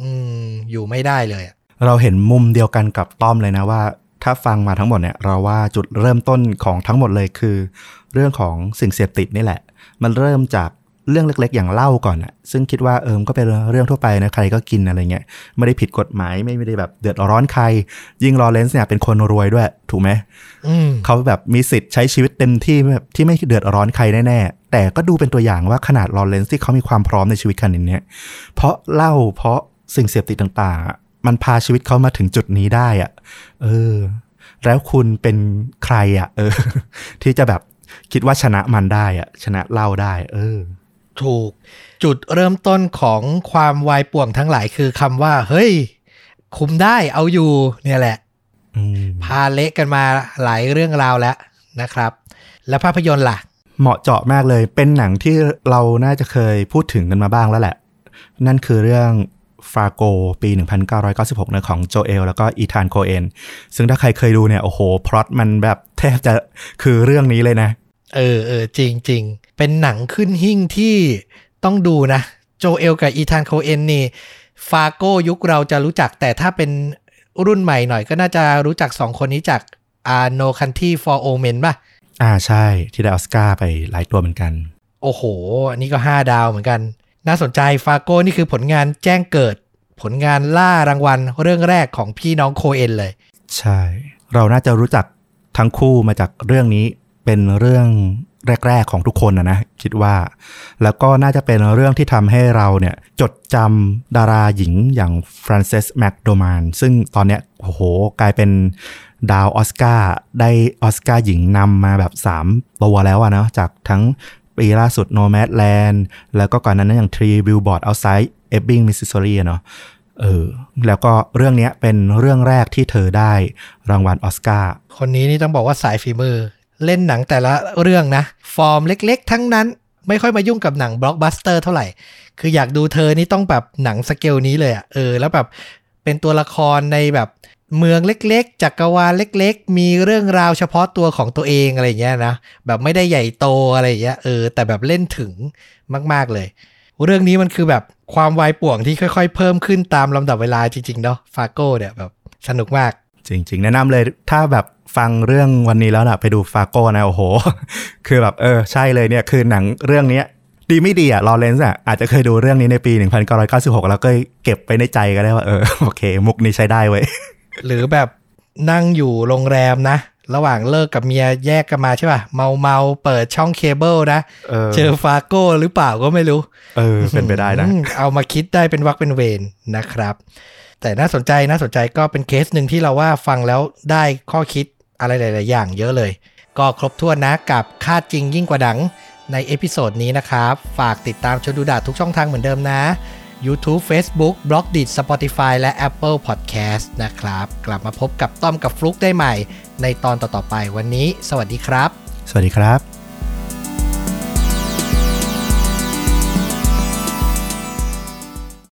อืมอยู่ไม่ได้เลยอะเราเห็นมุมเดียวกันกับต้อมเลยนะว่า ถ้าฟังมาทั้งหมดเนี่ยเราว่าจุดเริ่มต้นของทั้งหมดเลยคือ เรื่องของสิ่งเสพติดนี่แหละ มันเริ่มจาก เรื่องเล็ก ๆ อย่างเหล้าก่อนอะซึ่งคิดว่าเอิมก็เป็นเรื่องทั่วไปนะใครก็กินอะไรเงี้ยไม่ได้ผิดกฎหมายไม่ได้แบบเดือดร้อนใคร ยิ่งลอเรนซ์เนี่ยเป็นคนรวยด้วย ถูกไหมอืมเขาแบบมีสิทธิ์ใช้ชีวิตเต็มที่แบบที่ไม่เดือดร้อนใครแน่ๆแต่ก็ดูเป็นตัวอย่างว่าขนาดลอเรนซ์ที่เขามีความพร้อมในชีวิตขนาดเนี้ยเพราะเหล้าเพราะสิ่งเสพติดต่างๆอะมันพาชีวิตเขามาถึงจุดนี้ได้อะเออ แล้วคุณเป็นใครอะเออ ที่จะแบบคิดว่าชนะมันได้อะชนะเหล้าได้ เออ ถูก จุดเริ่มต้นของความวายป่วงทั้งหลายคือคำว่า เฮ้ย คุมได้เอาอยู่เนี่ยแหละอืมพาเละกันมาหลายเรื่องราวแล้วนะครับ แล้วภาพยนตร์ล่ะ เหมาะเจาะมากเลย เป็นหนังที่เราน่าจะเคยพูดถึงกันมาบ้างแล้วแหละ นั่นคือเรื่องฟาโกปี 1996นะของโจเอล แล้วก็อีธานโคเอน ซึ่งถ้าใครเคยดูเนี่ย โอ้โห พล็อตมันแบบแทบจะคือเรื่องนี้เลยนะ เออเออจริงจริงเป็นหนังขึ้นหิ่งที่ต้องดูนะ โจเอลกับอีธานโคเอนนี่ Fargo ยุคเราจะรู้จักแต่ถ้าเป็นรุ่นใหม่หน่อยก็น่าจะรู้จักสองคนนี้จากอาโนคันที่ for omen ป่ะ อ่าใช่ที่ได้ออสการ์ไปหลายตัวเหมือนกัน โอ้โห อันนี้ก็ 5 ดาวเหมือนกัน น่าสนใจ Fargo นี่คือผลงานแจ้งเกิด ผลงานล่ารางวัลเรื่องแรกของพี่น้องโคเอนเลย ใช่ เราน่าจะรู้จักทั้งคู่มาจากเรื่องนี้ เป็นเรื่องแรก ๆ ของทุกคนนะนะคิดว่า แล้วก็น่าจะเป็นเรื่องที่ทำให้เราเนี่ยจดจำดาราหญิงอย่างฟรานเซสแมคโดมานซึ่งตอนเนี้ยโอ้โห กลายเป็นดาวออสการ์ได้ออสการ์หญิงนำมาแบบ3ตัวแล้วอะนะจากทั้งปีล่าสุด Nomadland แล้วก็ก่อนนั้นอย่าง Three Billboards Outside Ebbing Missouri อะเนาะเออแล้วก็เรื่องนี้เป็นเรื่องแรกที่เธอได้รางวัลออสการ์คนนี้นี่ต้องบอกว่าสายฝีมือ เล่นหนังแต่ละเรื่องนะ ฟอร์มเล็กๆ ทั้งนั้นไม่ค่อยมายุ่งกับหนังบล็อกบัสเตอร์เท่าไหร่ คืออยากดูเธอนี่ต้องแบบหนังสเกลนี้เลยอะเออ แล้วแบบเป็นตัวละครในแบบเมืองเล็กๆ จักรวาลเล็ก ๆ มีเรื่องราวเฉพาะตัวของตัวเองอะไรอย่างเงี้ยนะ แบบไม่ได้ใหญ่โตอะไรอย่างเงี้ยเออ แต่แบบเล่นถึงมาก ๆเลย เรื่องนี้มันคือแบบความวายป่วงที่ค่อย ๆ เพิ่มขึ้นตามลำดับเวลาจริงๆเนาะ Fargoเนี่ยแบบสนุกมาก จริง ๆ แนะนำเลยถ้าแบบฟังเรื่องวันนี้แล้วนะไปดู Fargo นะโอ้โห คือแบบเออใช่เลยเนี่ยคือหนังเรื่องเนี้ยดีไม่ดีอะลอเรนซ์อะอาจจะเคยดูเรื่องนี้ในปี 1996 แล้วก็เก็บไปในใจก็ได้ว่าเออโอเค มุกนี้ใช้ได้เว้ยหรือแบบนั่งอยู่โรงแรมนะ ระหว่างเลิกกับเมียแยกกันมาใช่ป่ะ เมาเมาๆเปิดช่องเคเบิลนะเออเจอ Fargo หรือเปล่าก็ไม่รู้ เออ เป็นไปได้นะอืมเอามาคิดได้เป็นวรรคเป็นเวรนะครับ แต่น่าสนใจน่าสนใจก็เป็นเคสหนึ่งที่เราว่าฟังแล้วได้ข้อคิดอะไรหลาย ๆ อย่างเยอะเลย ก็ครบถ้วนนะกับฆาตจริงยิ่งกว่าหนังใน episode นี้นะครับ ฝากติดตามชนดูดาทุกช่องทางเหมือนเดิมนะ YouTube Facebook b l o g d i t Spotify และ Apple Podcast นะครับ กลับมาพบกับต้อมกับฟลุกได้ใหม่ ในตอนต่อ ๆ ไปวันนี้ สวัสดีครับ สวัสดีครับ